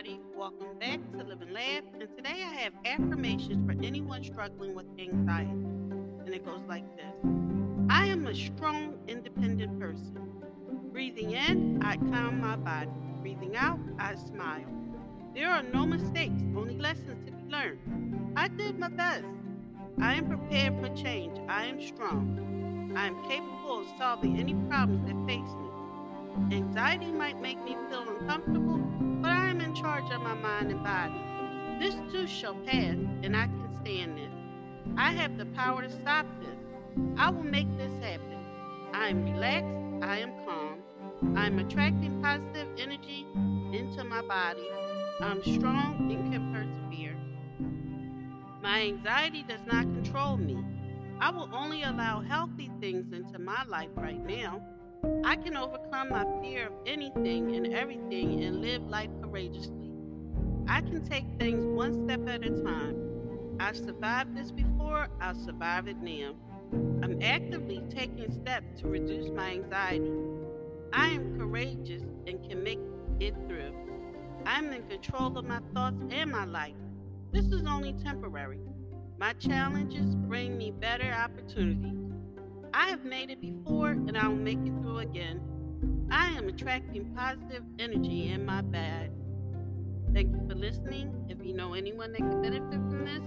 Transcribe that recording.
everybody, welcome back to Live and Laugh. And today I have affirmations for anyone struggling with anxiety. And it goes like this I am a strong, independent person. Breathing in, I calm my body. Breathing out, I smile. There are no mistakes, only lessons to be learned. I did my best. I am prepared for change. I am strong. I am capable of solving any problems that face me. Anxiety might make me feel uncomfortable, in charge of my mind and body. This too shall pass, and I can stand this. I have the power to stop this. I will make this happen. I am relaxed. I am calm. I am attracting positive energy into my body. I'm strong and can persevere. My anxiety does not control me. I will only allow healthy things into my life right now. I can overcome my fear of anything and everything and live life courageously. I can take things one step at a time. I've survived this before, I'll survive it now. I'm actively taking steps to reduce my anxiety. I am courageous and can make it through. I'm in control of my thoughts and my life. This is only temporary. My challenges bring me better opportunities. I have made it before and I will make it through again. I am attracting positive energy in my bag. Thank you for listening. If you know anyone that could benefit from this,